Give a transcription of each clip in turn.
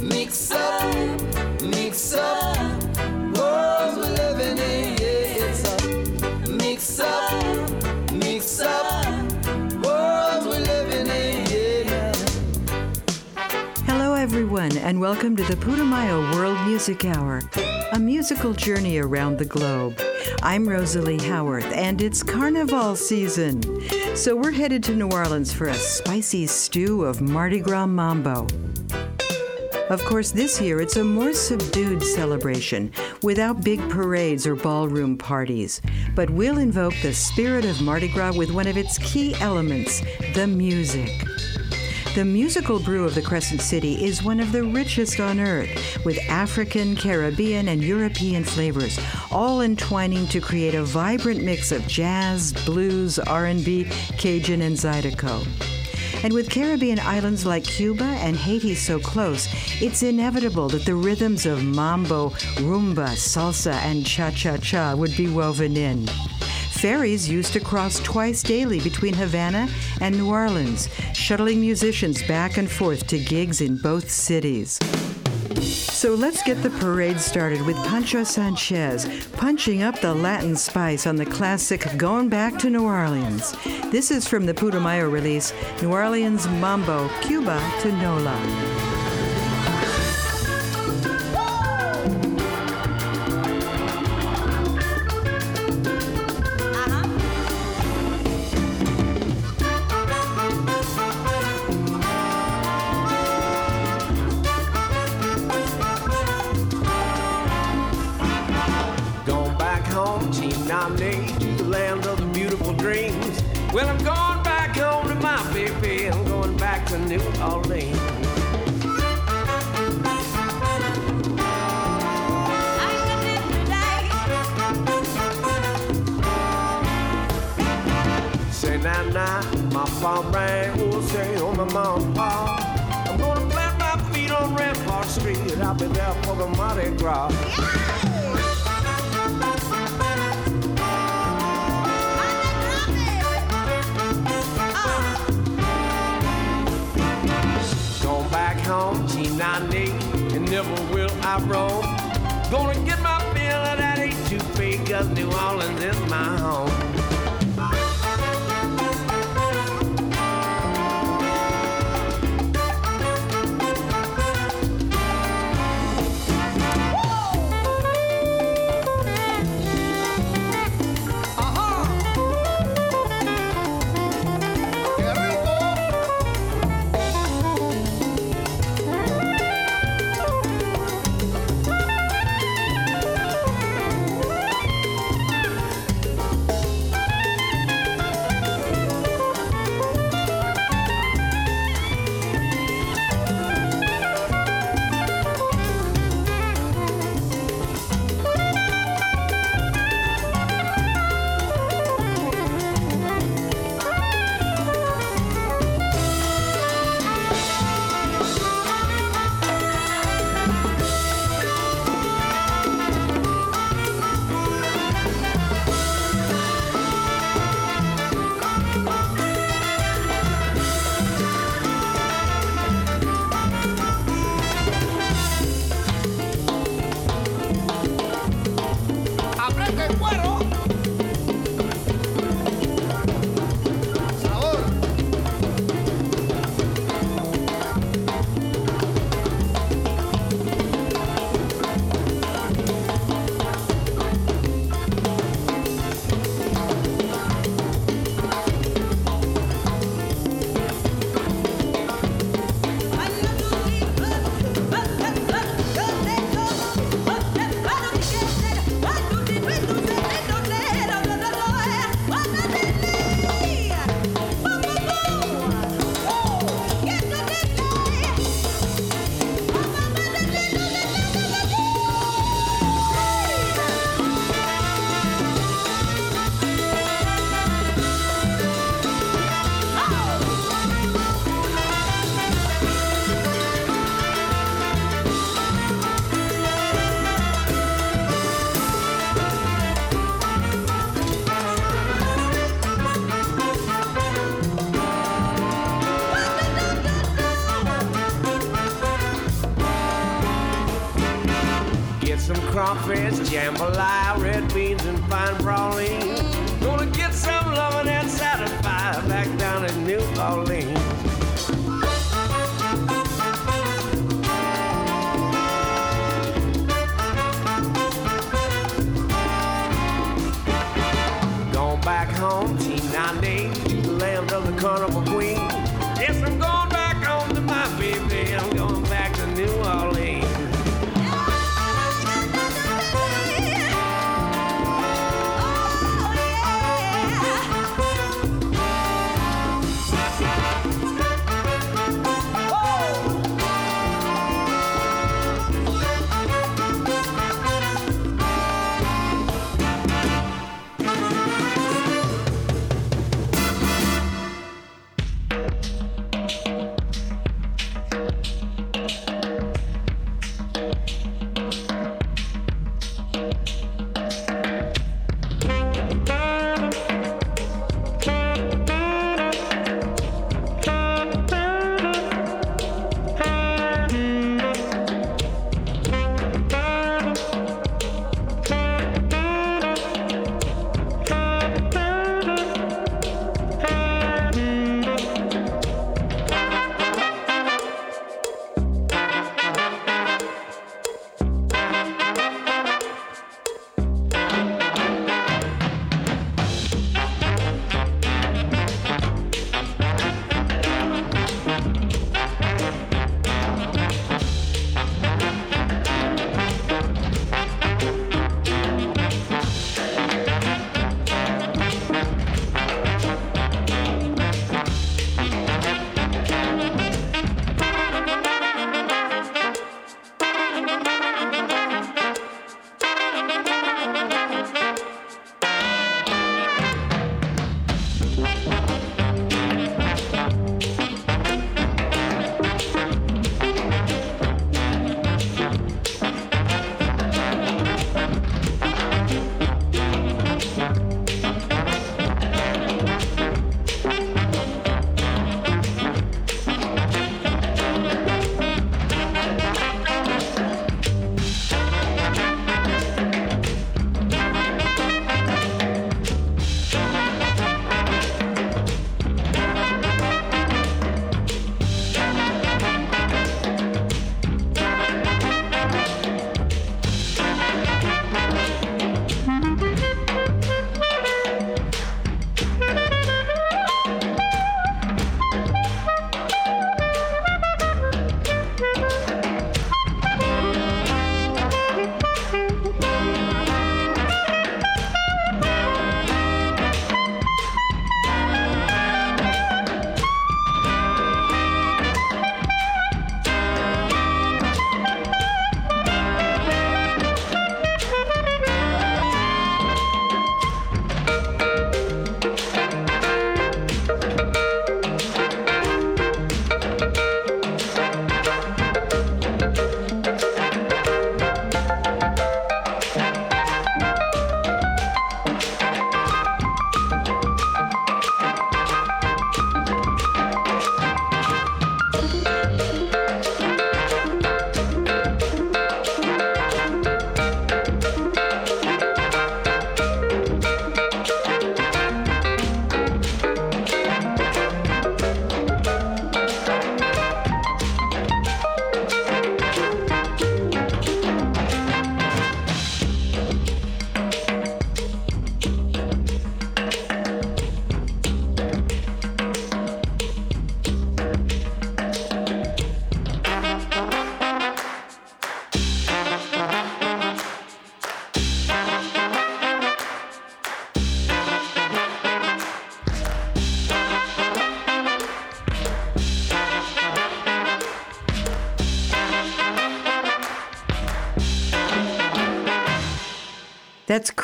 Mix up, mix up, world we're living in. Yeah, mix up, mix up, world we're living in. Yeah. Hello, everyone, and welcome to the Putumayo World Music Hour, a musical journey around the globe. I'm Rosalie Howarth, and it's carnival season. So we're headed to New Orleans for a spicy stew of Mardi Gras mambo. Of course, this year it's a more subdued celebration without big parades or ballroom parties. But we'll invoke the spirit of Mardi Gras with one of its key elements the music. The musical brew of the Crescent City is one of the richest on earth, with African, Caribbean, and European flavors, all entwining to create a vibrant mix of jazz, blues, R&B, Cajun, and Zydeco. And with Caribbean islands like Cuba and Haiti so close, it's inevitable that the rhythms of mambo, rumba, salsa, and cha-cha-cha would be woven in. Ferries used to cross twice daily between Havana and New Orleans, shuttling musicians back and forth to gigs in both cities. So let's get the parade started with Poncho Sanchez punching up the Latin spice on the classic Going Back to New Orleans. This is from the Putumayo release, New Orleans Mambo, Cuba to Nola. Home, team nominee to the land of the beautiful dreams. Well, I'm going back home to my baby. I'm going back to New Orleans. Say now, now, my farm brand will say on my mom pa. I'm gonna plant my feet on Rampart Street. I'll be there for the Mardi Gras. Going never will I roam. Gonna get my fill of that A2P, cause New Orleans is my home.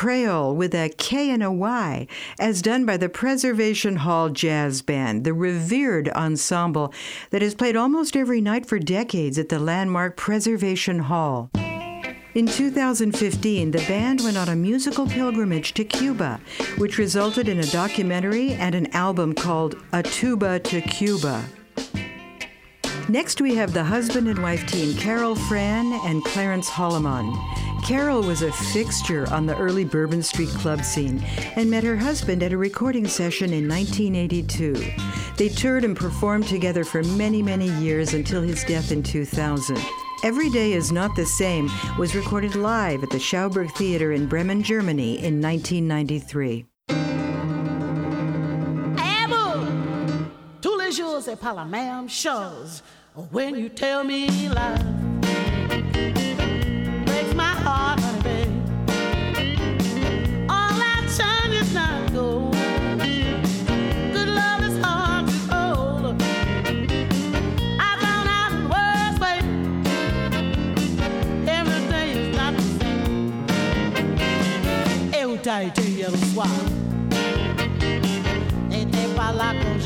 Creole with a K and a Y, as done by the Preservation Hall Jazz Band, the revered ensemble that has played almost every night for decades at the landmark Preservation Hall. In 2015, the band went on a musical pilgrimage to Cuba, which resulted in a documentary and an album called A Tuba to Cuba. Next, we have the husband and wife team Carol Fran and Clarence Hollimon. Carol was a fixture on the early Bourbon Street club scene and met her husband at a recording session in 1982. They toured and performed together for many, many years until his death in 2000. Every Day is Not the Same was recorded live at the Schauberg Theater in Bremen, Germany in 1993. Tous les jours, c'est pas la même chose. When you tell me da e dia do soir. Entrei pra lá com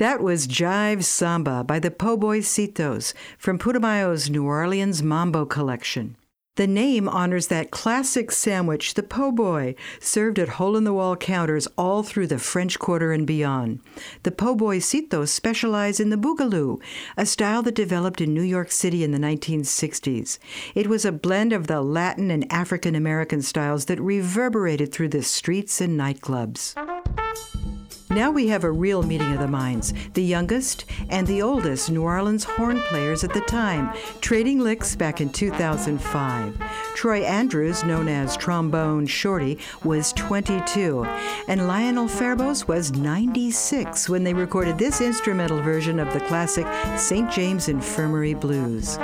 That was Jive Samba by the Po-Boy-Citos from Putumayo's New Orleans Mambo collection. The name honors that classic sandwich, the po' boy, served at hole in the wall counters all through the French Quarter and beyond. The Po-Boy-Citos specialize in the boogaloo, a style that developed in New York City in the 1960s. It was a blend of the Latin and African American styles that reverberated through the streets and nightclubs. Now we have a real meeting of the minds, the youngest and the oldest New Orleans horn players at the time, trading licks back in 2005. Troy Andrews, known as Trombone Shorty, was 22, and Lionel Ferbos was 96 when they recorded this instrumental version of the classic St. James Infirmary Blues.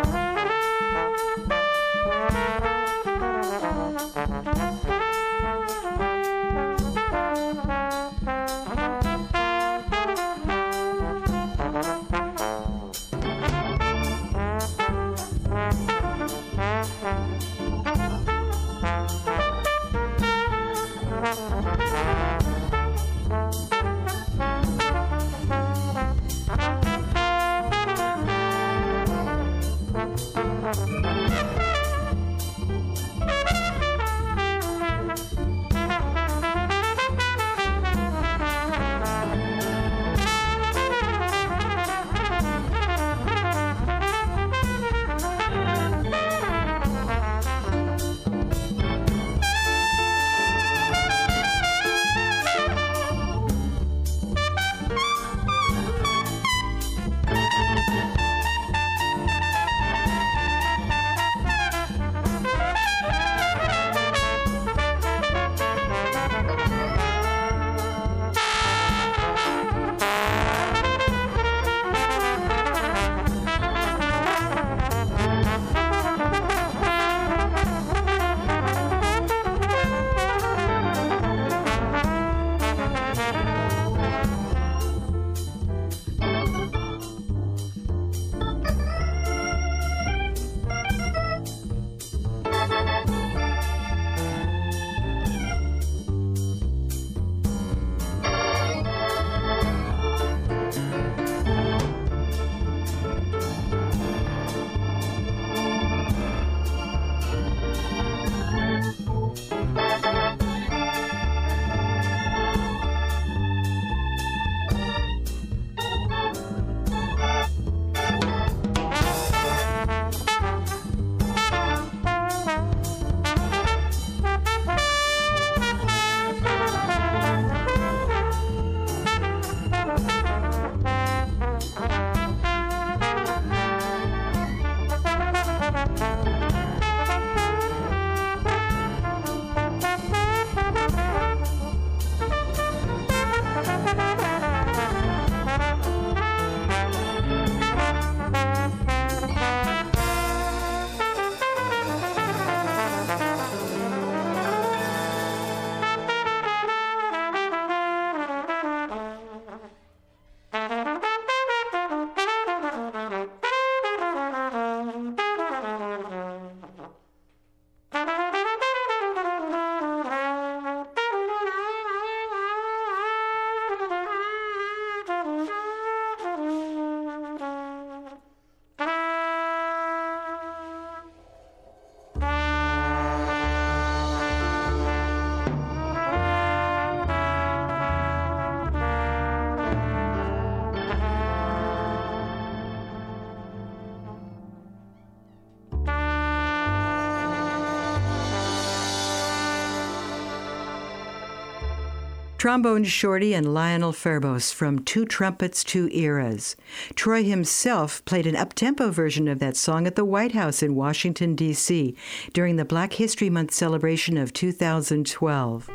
Trombone Shorty and Lionel Ferbos from Two Trumpets, Two Eras. Troy himself played an up-tempo version of that song at the White House in Washington, D.C. during the Black History Month celebration of 2012.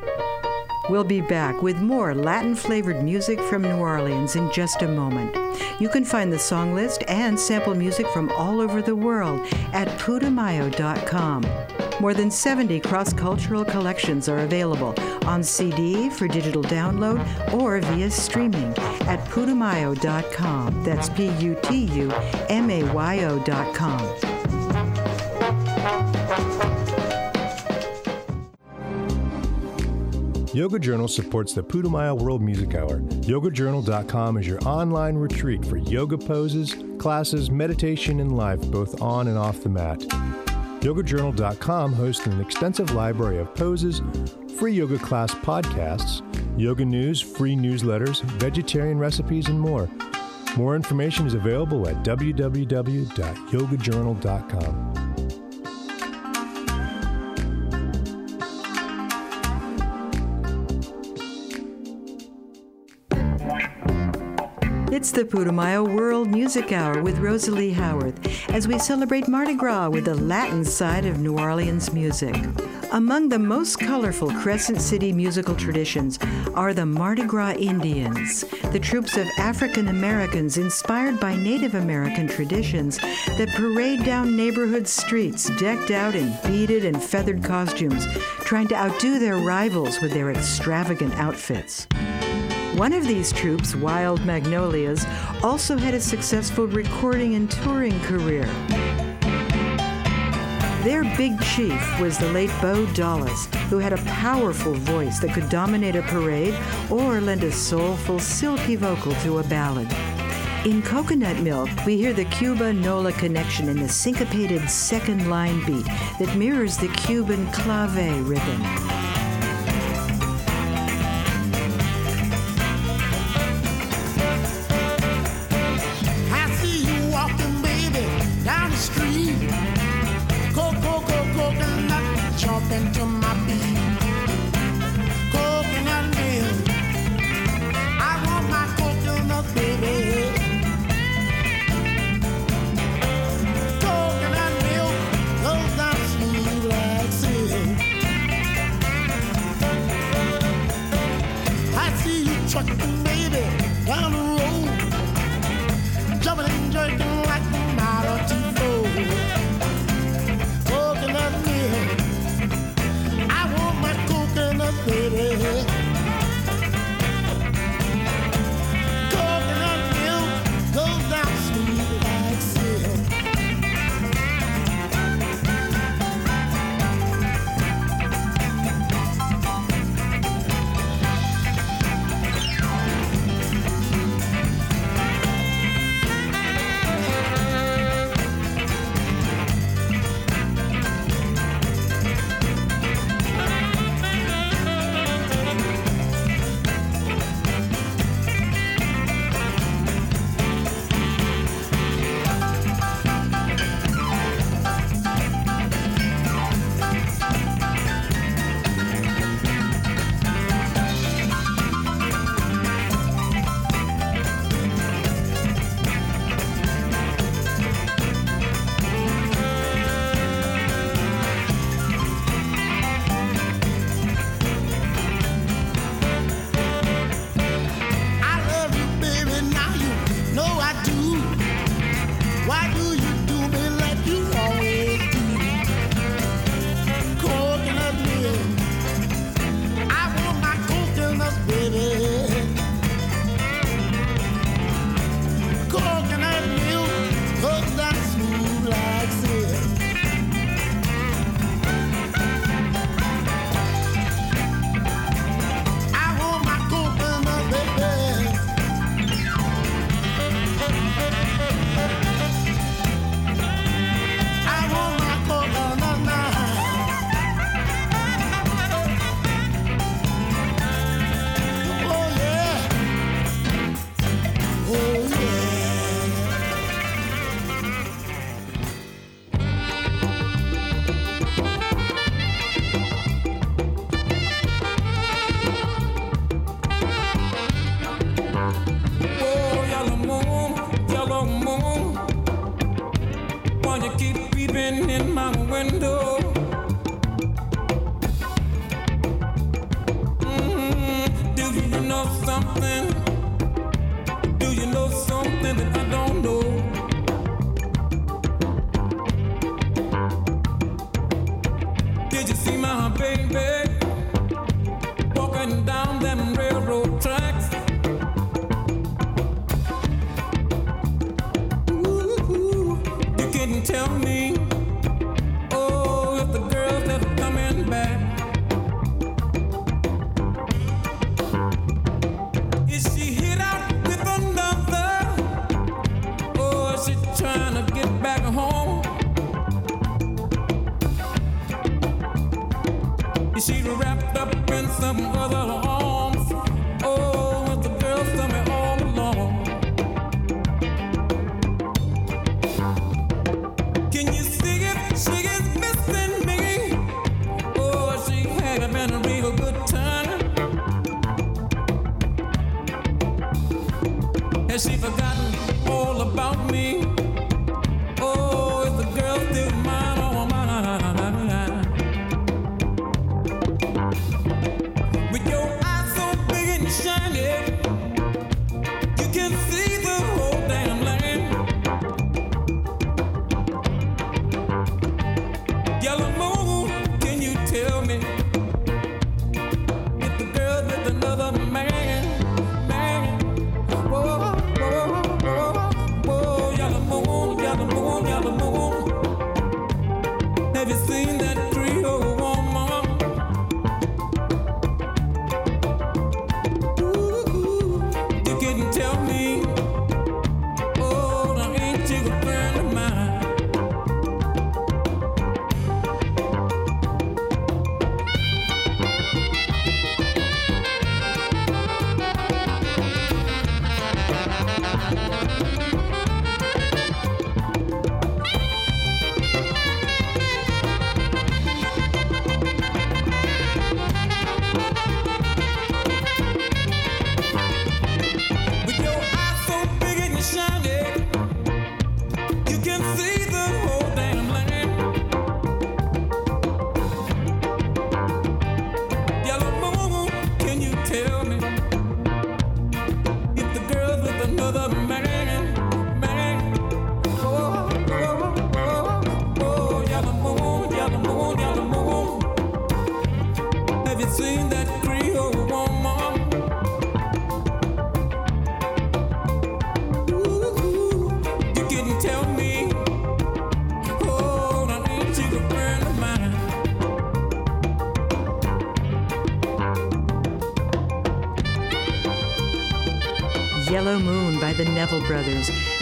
We'll be back with more Latin flavored music from New Orleans in just a moment. You can find the song list and sample music from all over the world at putumayo.com. More than 70 cross cultural collections are available on CD for digital download or via streaming at putumayo.com. That's P U T U M A Y O.com. Yoga Journal supports the Putumayo World Music Hour. YogaJournal.com is your online retreat for yoga poses, classes, meditation, and life, both on and off the mat. YogaJournal.com hosts an extensive library of poses, free yoga class podcasts, yoga news, free newsletters, vegetarian recipes, and more. More information is available at www.yogajournal.com. It's the Putumayo World Music Hour with Rosalie Howarth as we celebrate Mardi Gras with the Latin side of New Orleans music. Among the most colorful Crescent City musical traditions are the Mardi Gras Indians, the troops of African Americans inspired by Native American traditions that parade down neighborhood streets decked out in beaded and feathered costumes, trying to outdo their rivals with their extravagant outfits. One of these troops, Wild Magnolias, also had a successful recording and touring career. Their big chief was the late Bo Dollis, who had a powerful voice that could dominate a parade or lend a soulful, silky vocal to a ballad. In Coconut Milk, we hear the Cuba Nola connection in the syncopated second line beat that mirrors the Cuban clave rhythm. she'd wrap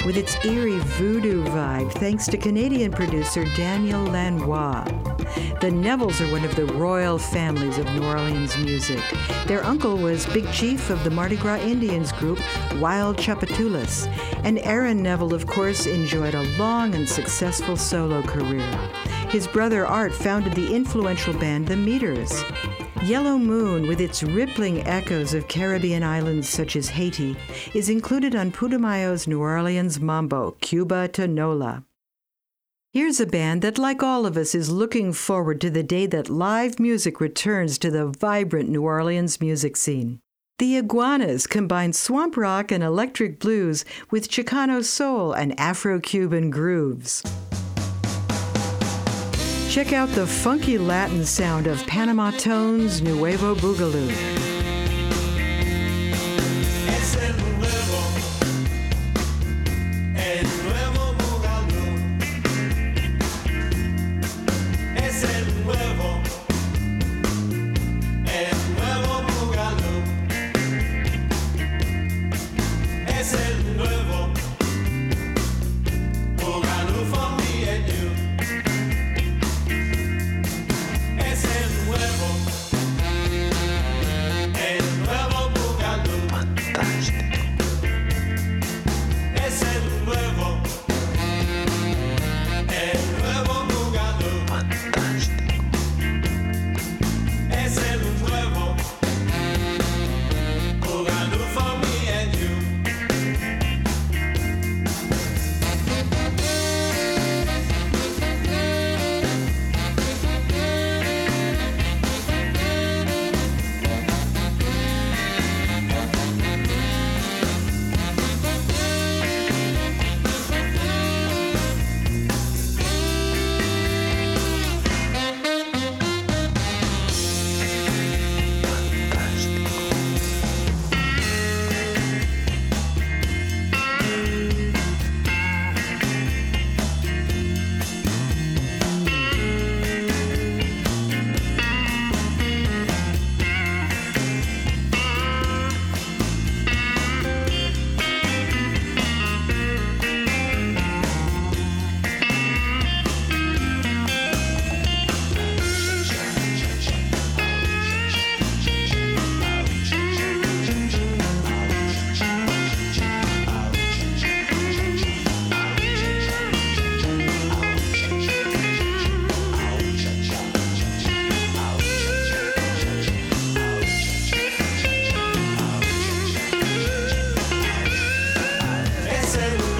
with its eerie voodoo vibe, thanks to Canadian producer Daniel Lanois. The Nevilles are one of the royal families of New Orleans music. Their uncle was Big Chief of the Mardi Gras Indians group Wild Tchoupitoulas, and Aaron Neville, of course, enjoyed a long and successful solo career. His brother Art founded the influential band The Meters. Yellow Moon, with its rippling echoes of Caribbean islands such as Haiti, is included on Putumayo's New Orleans Mambo, Cuba to Nola. Here's a band that, like all of us, is looking forward to the day that live music returns to the vibrant New Orleans music scene. The Iguanas combine swamp rock and electric blues with Chicano soul and Afro Cuban grooves. Check out the funky Latin sound of Panama Tones Nuevo Boogaloo. and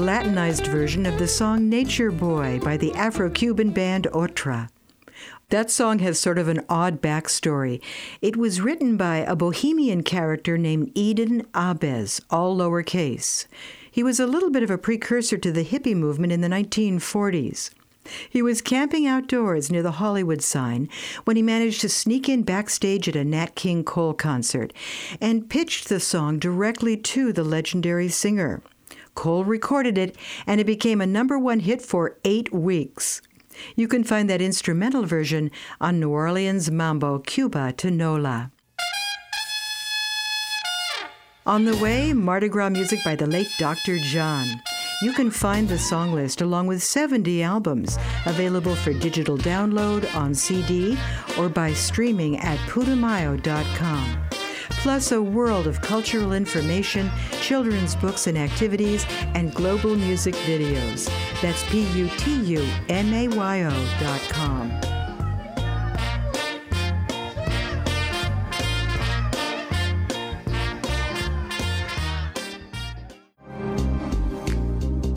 Latinized version of the song Nature Boy by the Afro Cuban band Otra. That song has sort of an odd backstory. It was written by a bohemian character named Eden Ahbez, all lowercase. He was a little bit of a precursor to the hippie movement in the 1940s. He was camping outdoors near the Hollywood sign when he managed to sneak in backstage at a Nat King Cole concert and pitched the song directly to the legendary singer. Cole recorded it, and it became a number one hit for eight weeks. You can find that instrumental version on New Orleans Mambo Cuba to Nola. On the way, Mardi Gras music by the late Dr. John. You can find the song list along with 70 albums available for digital download on CD or by streaming at putumayo.com. Plus, a world of cultural information, children's books and activities, and global music videos. That's P U T U M A Y O dot com.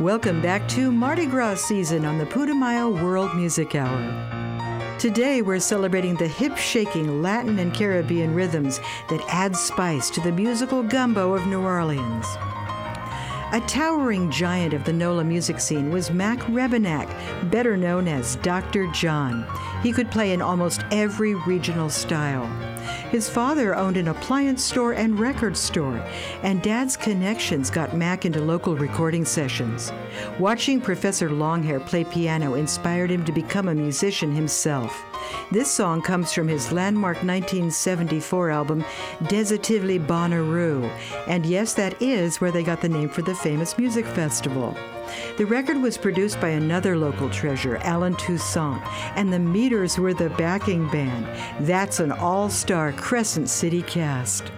Welcome back to Mardi Gras season on the Putumayo World Music Hour. Today we're celebrating the hip shaking Latin and Caribbean rhythms that add spice to the musical gumbo of New Orleans. A towering giant of the NOLA music scene was Mac Rebenak, better known as Dr. John. He could play in almost every regional style. His father owned an appliance store and record store, and Dad's connections got Mac into local recording sessions. Watching Professor Longhair play piano inspired him to become a musician himself. This song comes from his landmark 1974 album, Desitively Bonnaroo, and yes, that is where they got the name for the famous music festival. The record was produced by another local treasure, Alan Toussaint, and the Meters were the backing band. That's an all star Crescent City cast.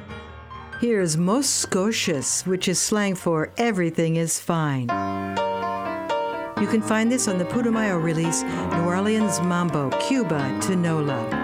Here's Most Scotious, which is slang for everything is fine. You can find this on the Putumayo release, New Orleans Mambo, Cuba to Nola.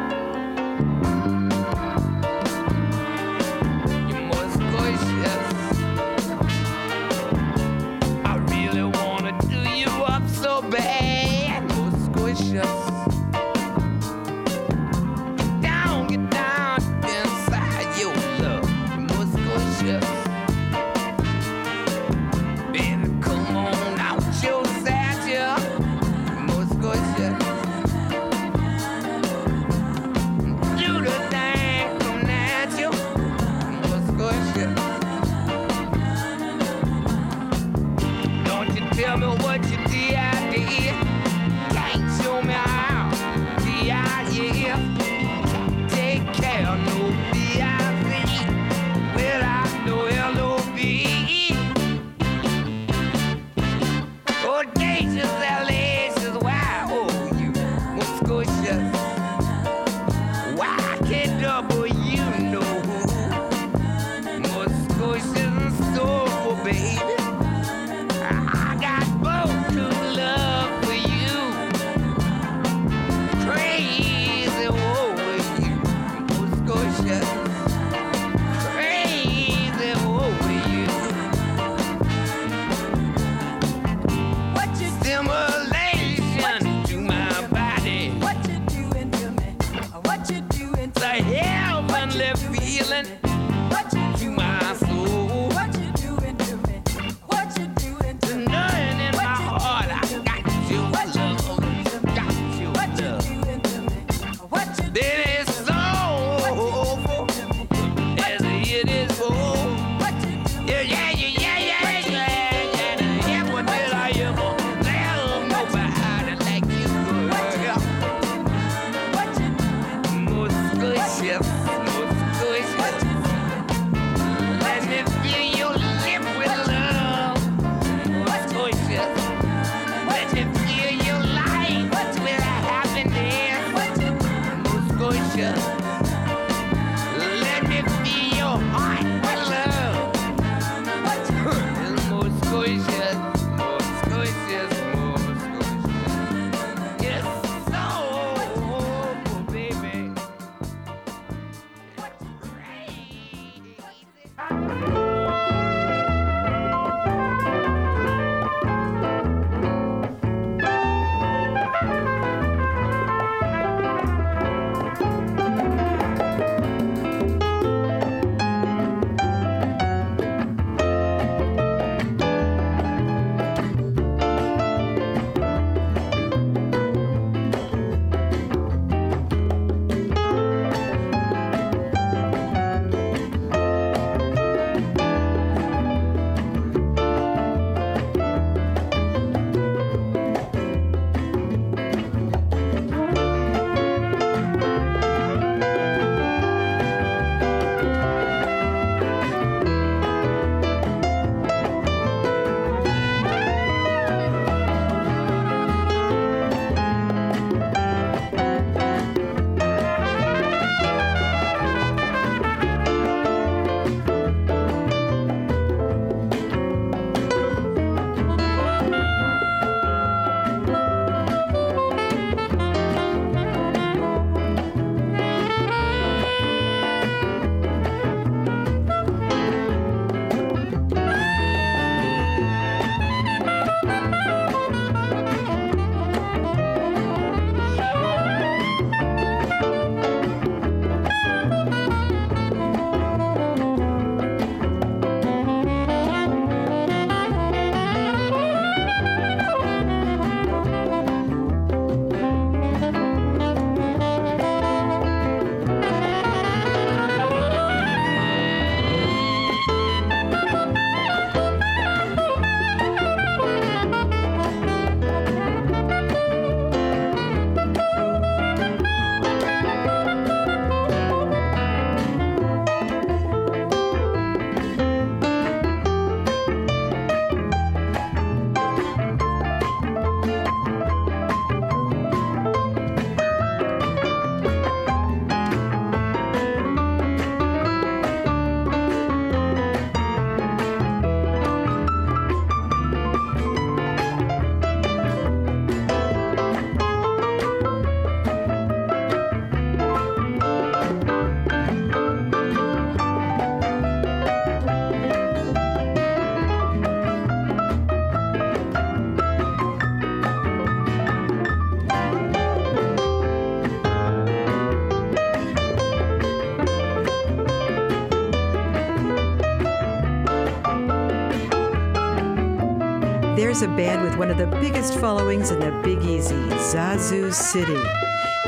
There's a band with one of the biggest followings in the Big Easy, Zazu City.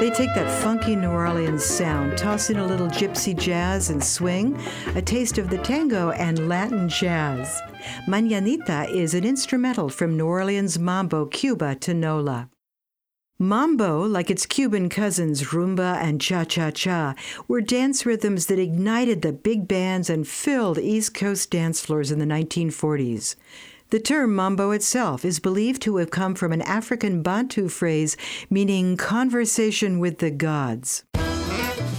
They take that funky New Orleans sound, toss in a little gypsy jazz and swing, a taste of the tango and Latin jazz. Mañanita is an instrumental from New Orleans mambo, Cuba to NOLA. Mambo, like its Cuban cousins rumba and cha cha cha, were dance rhythms that ignited the big bands and filled East Coast dance floors in the 1940s. The term mambo itself is believed to have come from an African Bantu phrase meaning conversation with the gods.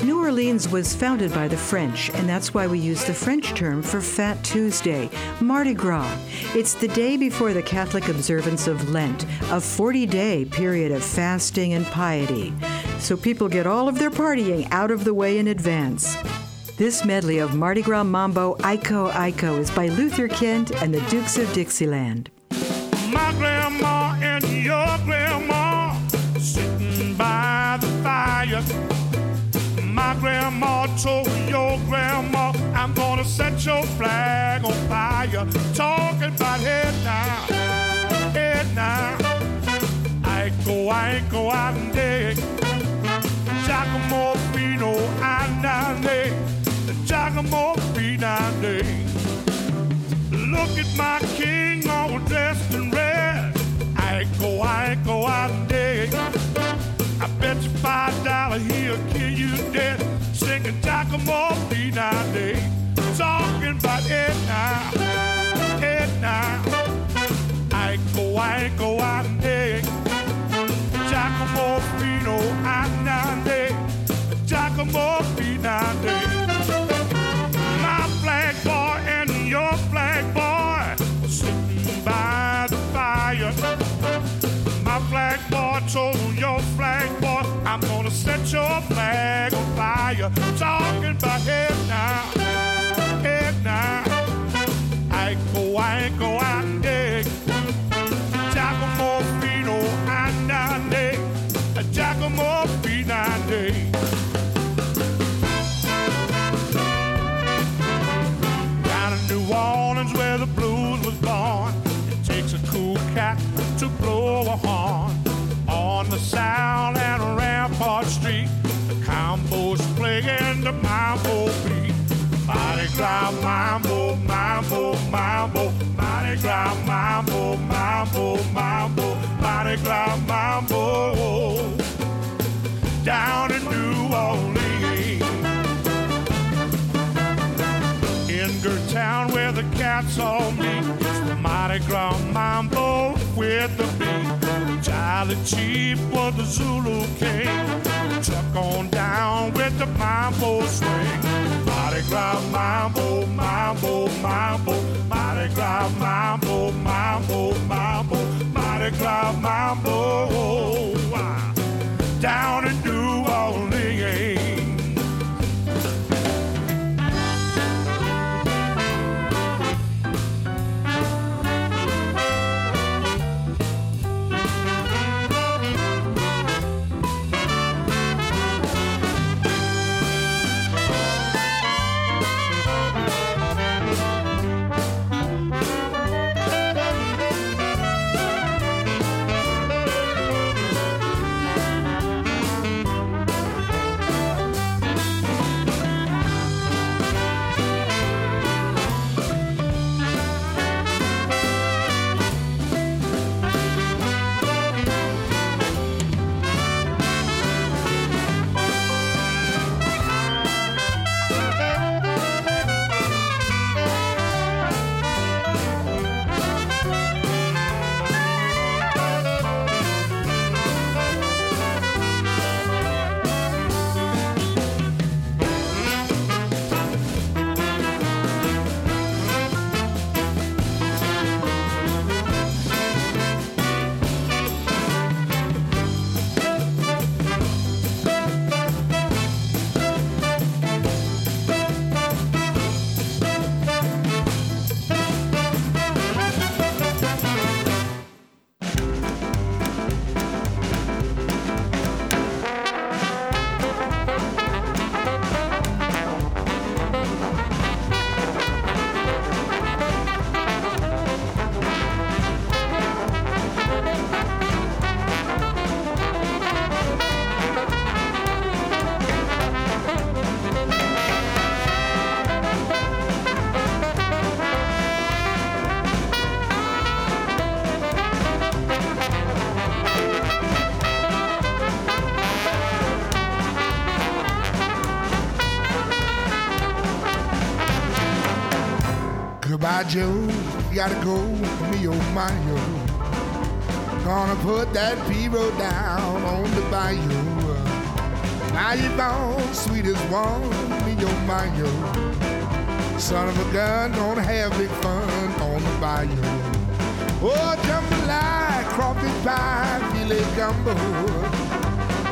New Orleans was founded by the French, and that's why we use the French term for Fat Tuesday, Mardi Gras. It's the day before the Catholic observance of Lent, a 40 day period of fasting and piety. So people get all of their partying out of the way in advance. This medley of Mardi Gras Mambo Ico Ico is by Luther Kent and the Dukes of Dixieland. My grandma and your grandma sitting by the fire. My grandma told your grandma, I'm gonna set your flag on fire. Talking about head now, head now. I go, I go out and dig. Giacomo Fino, andale. Giacomo andale. Look at my king all dressed in red. I go, I go out dig. I bet you five dollars he'll kill you dead. Singing Giacomo day. Talking about it now, your flag on fire. Talking about head mambo, mambo, mambo, Mardi Gras mambo. Down in New Orleans. In Gert Town where the cats all meet, it's the Mardi Gras mambo with the beat. Charlie Chief was the Zulu king. Chuck on down with the mambo swing. Mardi Gras mambo, mambo, mambo, Mardi Gras mambo, mambo, mambo, Mardi Gras mambo. Down Goodbye, Joe. You gotta go, me oh my oh. Gonna put that P-road down on the bayou. Now you gone, sweetest one, me oh my oh. Son of a gun, gonna have big fun on the bayou. Oh, jambalaya, crawfish pie, filet gumbo.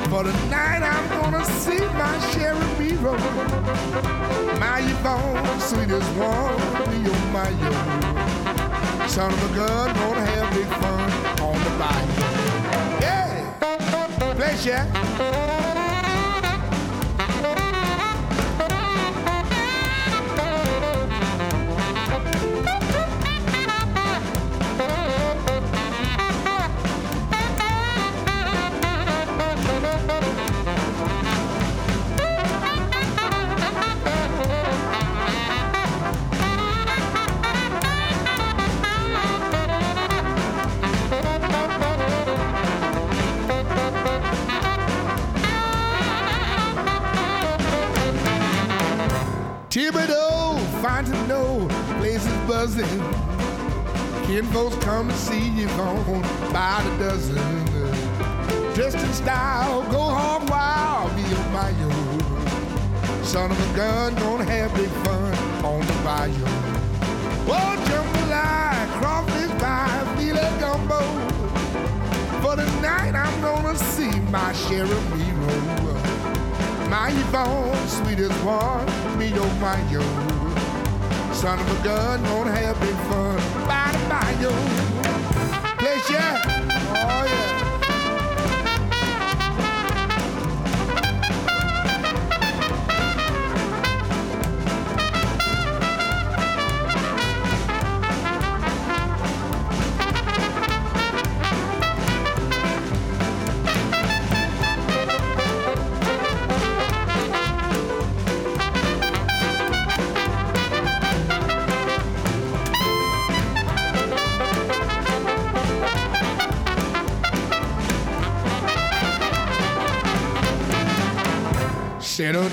For the night I'm gonna see my of B-roll. My phone, sweetest one, oh my yo. Son of a gun, gonna have big fun on the bayou. Yeah, pleasure. Thibodeau, fine to know, places buzzing. Kin folks come to see you gone by the dozen. Dressed in style, go hog wild, be your mayo. Son of a gun, gonna have big fun on the bayou. Oh, jambalaya, crawfish pie, filet gumbo. For the night, I'm gonna see my me roll. My Yvonne, sweetest one, me oh my yo. Son of a gun, gonna have big fun by the bayou.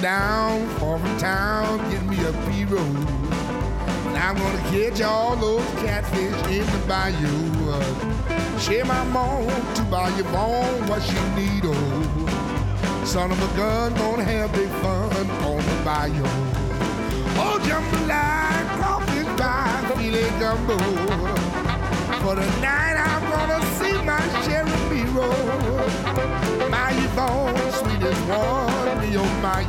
Down, far from town, get me a P-roll. And I'm gonna catch all those catfish in the bayou. Uh, share my mom to buy your bone what she need, oh. Son of a gun, gonna have big fun on the bayou. Oh, jambalaya, crawfish pie, filet gumbo. For the night, I'm gonna see my Cherry roll. My bone, sweet one, my.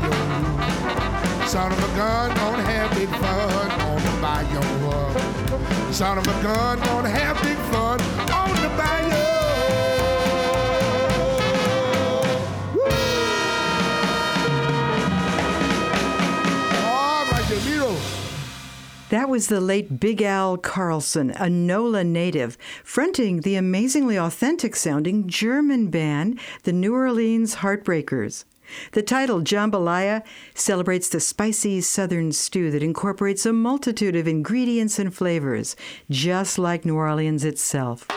Son of a gun, gonna have big fun on the bayou. Son of a gun, gonna have big fun on the bayou. That was the late Big Al Carlson, a NOLA native, fronting the amazingly authentic sounding German band, the New Orleans Heartbreakers. The title, Jambalaya, celebrates the spicy southern stew that incorporates a multitude of ingredients and flavors, just like New Orleans itself.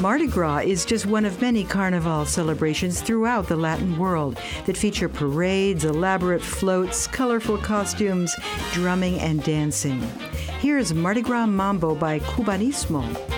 Mardi Gras is just one of many carnival celebrations throughout the Latin world that feature parades, elaborate floats, colorful costumes, drumming, and dancing. Here's Mardi Gras Mambo by Cubanismo.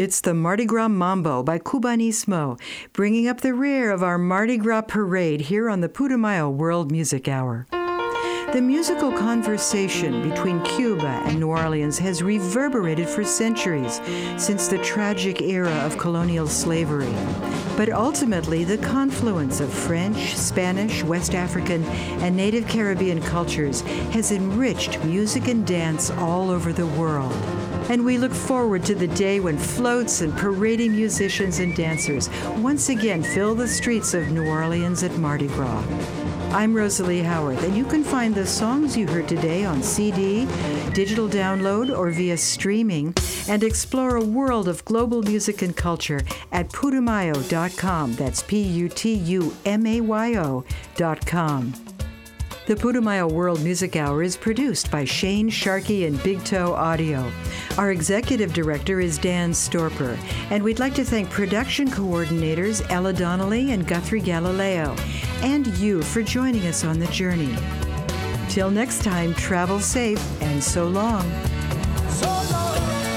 It's the Mardi Gras Mambo by Cubanismo, bringing up the rear of our Mardi Gras parade here on the Putumayo World Music Hour. The musical conversation between Cuba and New Orleans has reverberated for centuries since the tragic era of colonial slavery. But ultimately, the confluence of French, Spanish, West African, and Native Caribbean cultures has enriched music and dance all over the world. And we look forward to the day when floats and parading musicians and dancers once again fill the streets of New Orleans at Mardi Gras. I'm Rosalie Howarth, and you can find the songs you heard today on CD, digital download, or via streaming, and explore a world of global music and culture at putumayo.com. That's P U T U M A Y O.com. The Putumayo World Music Hour is produced by Shane Sharkey and Big Toe Audio. Our executive director is Dan Storper, and we'd like to thank production coordinators Ella Donnelly and Guthrie Galileo, and you for joining us on the journey. Till next time, travel safe and so long. So long.